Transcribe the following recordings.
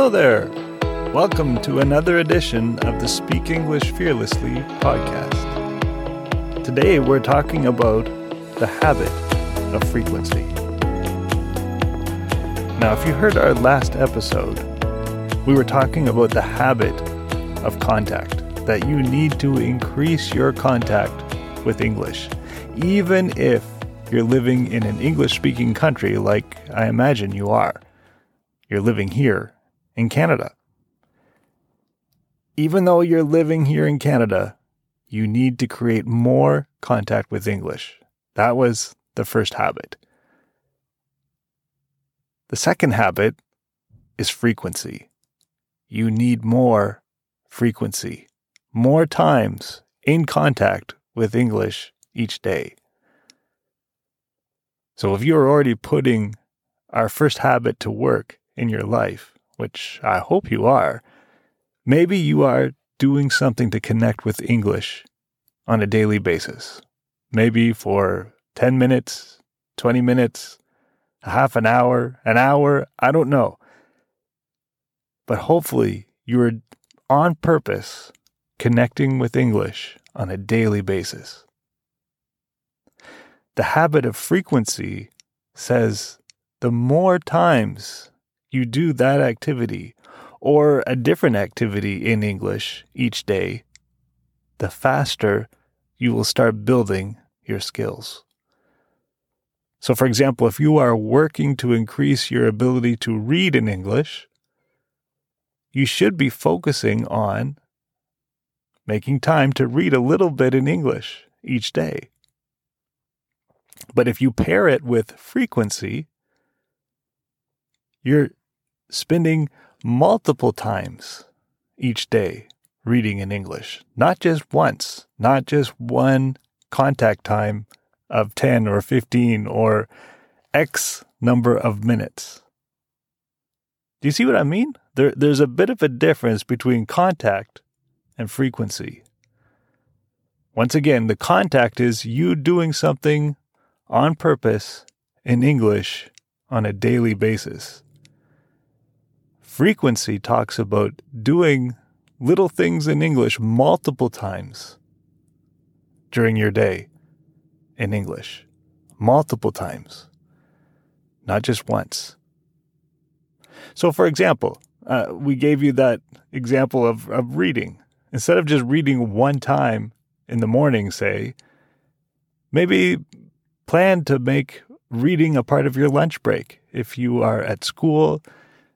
Hello there. Welcome to another edition of the Speak English Fearlessly podcast. Today we're talking about the habit of frequency. Now, if you heard our last episode, we were talking about the habit of contact, that you need to increase your contact with English, even if you're living in an English speaking country like I imagine you are. You're living here in Canada. Even though you're living here in Canada, you need to create more contact with English. That was the first habit. The second habit is frequency. You need more frequency, more times in contact with English each day. So if you're already putting our first habit to work in your life, which I hope you are, maybe you are doing something to connect with English on a daily basis. Maybe for 10 minutes, 20 minutes, a half an hour, an hour, I don't know. But hopefully you are on purpose connecting with English on a daily basis. The habit of frequency says the more times you do that activity or a different activity in English each day, the faster you will start building your skills. So, for example, if you are working to increase your ability to read in English, you should be focusing on making time to read a little bit in English each day. But if you pair it with frequency, you're spending multiple times each day reading in English, not just once, not just one contact time of 10 or 15 or X number of minutes. Do you see what I mean? There, there's a bit of a difference between contact and frequency. Once again, the contact is you doing something on purpose in English on a daily basis. Frequency talks about doing little things in English multiple times during your day in English, multiple times, not just once. So, for example, uh, we gave you that example of, of reading. Instead of just reading one time in the morning, say, maybe plan to make reading a part of your lunch break. If you are at school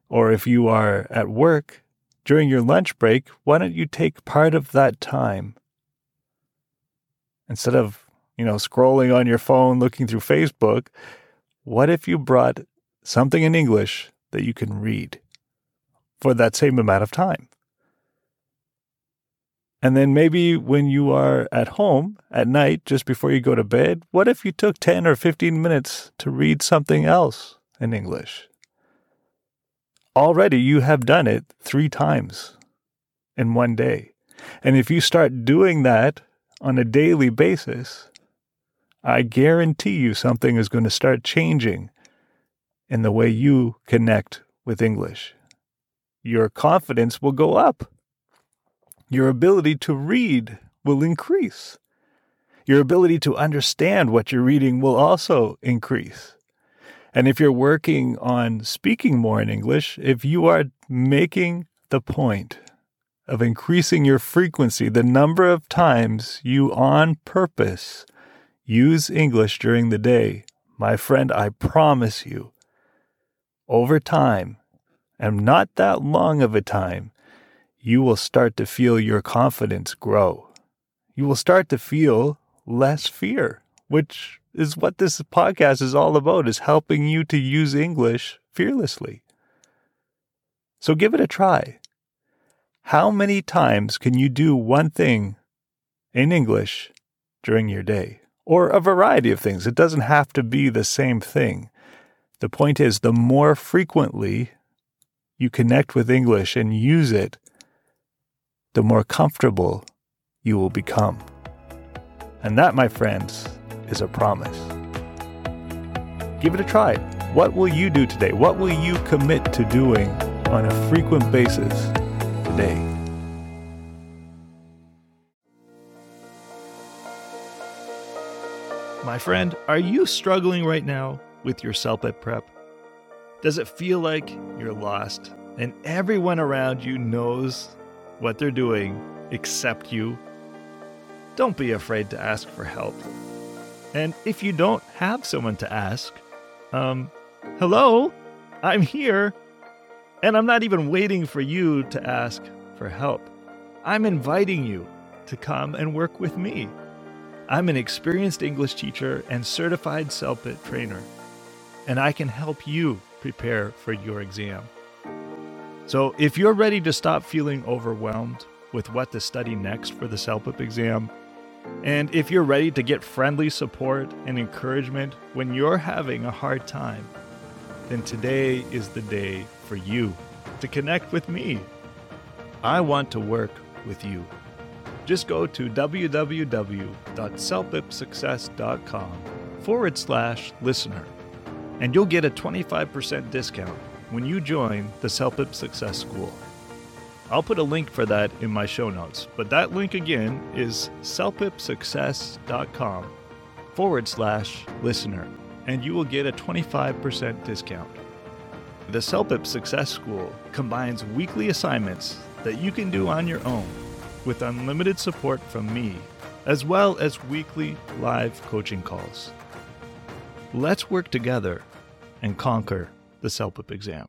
or if you are at work during your lunch break, why don't you take part of that time instead of, you know, scrolling on your phone, looking through Facebook? What if you brought something in English that you can read for that same amount of time? And then maybe when you are at home at night, just before you go to bed, what if you took 10 or 15 minutes to read something else in English? Already you have done it three times in one day. And if you start doing that on a daily basis, I guarantee you something is going to start changing in the way you connect with English. Your confidence will go up your ability to read will increase. Your ability to understand what you're reading will also increase. And if you're working on speaking more in English, if you are making the point of increasing your frequency, the number of times you on purpose use English during the day, my friend, I promise you, over time, and not that long of a time, you will start to feel your confidence grow. You will start to feel less fear, which is what this podcast is all about, is helping you to use English fearlessly. So give it a try. How many times can you do one thing in English during your day? Or a variety of things. It doesn't have to be the same thing. The point is, the more frequently you connect with English and use it, the more comfortable you will become. And that, my friends, is a promise. Give it a try. What will you do today? What will you commit to doing on a frequent basis today. My friend, are you struggling right now with your CELPIP prep? Does it feel like you're lost and everyone around you knows what they're doing except you? Don't be afraid to ask for help. And if you don't have someone to ask, um, hello, I'm here. And I'm not even waiting for you to ask for help. I'm inviting you to come and work with me. I'm an experienced English teacher and certified CELPIP trainer, and I can help you prepare for your exam. So, if you're ready to stop feeling overwhelmed with what to study next for the CELPIP exam, and if you're ready to get friendly support and encouragement when you're having a hard time, then today is the day for you to connect with me. I want to work with you just go to www.celpipsuccess.com forward slash listener, and you'll get a 25% discount when you join the CELPIP Success School. I'll put a link for that in my show notes, but that link again is celpipsuccess.com forward slash listener, and you will get a 25% discount. The CELPIP Success School combines weekly assignments that you can do on your own with unlimited support from me, as well as weekly live coaching calls. Let's work together and conquer the CELPIP exam.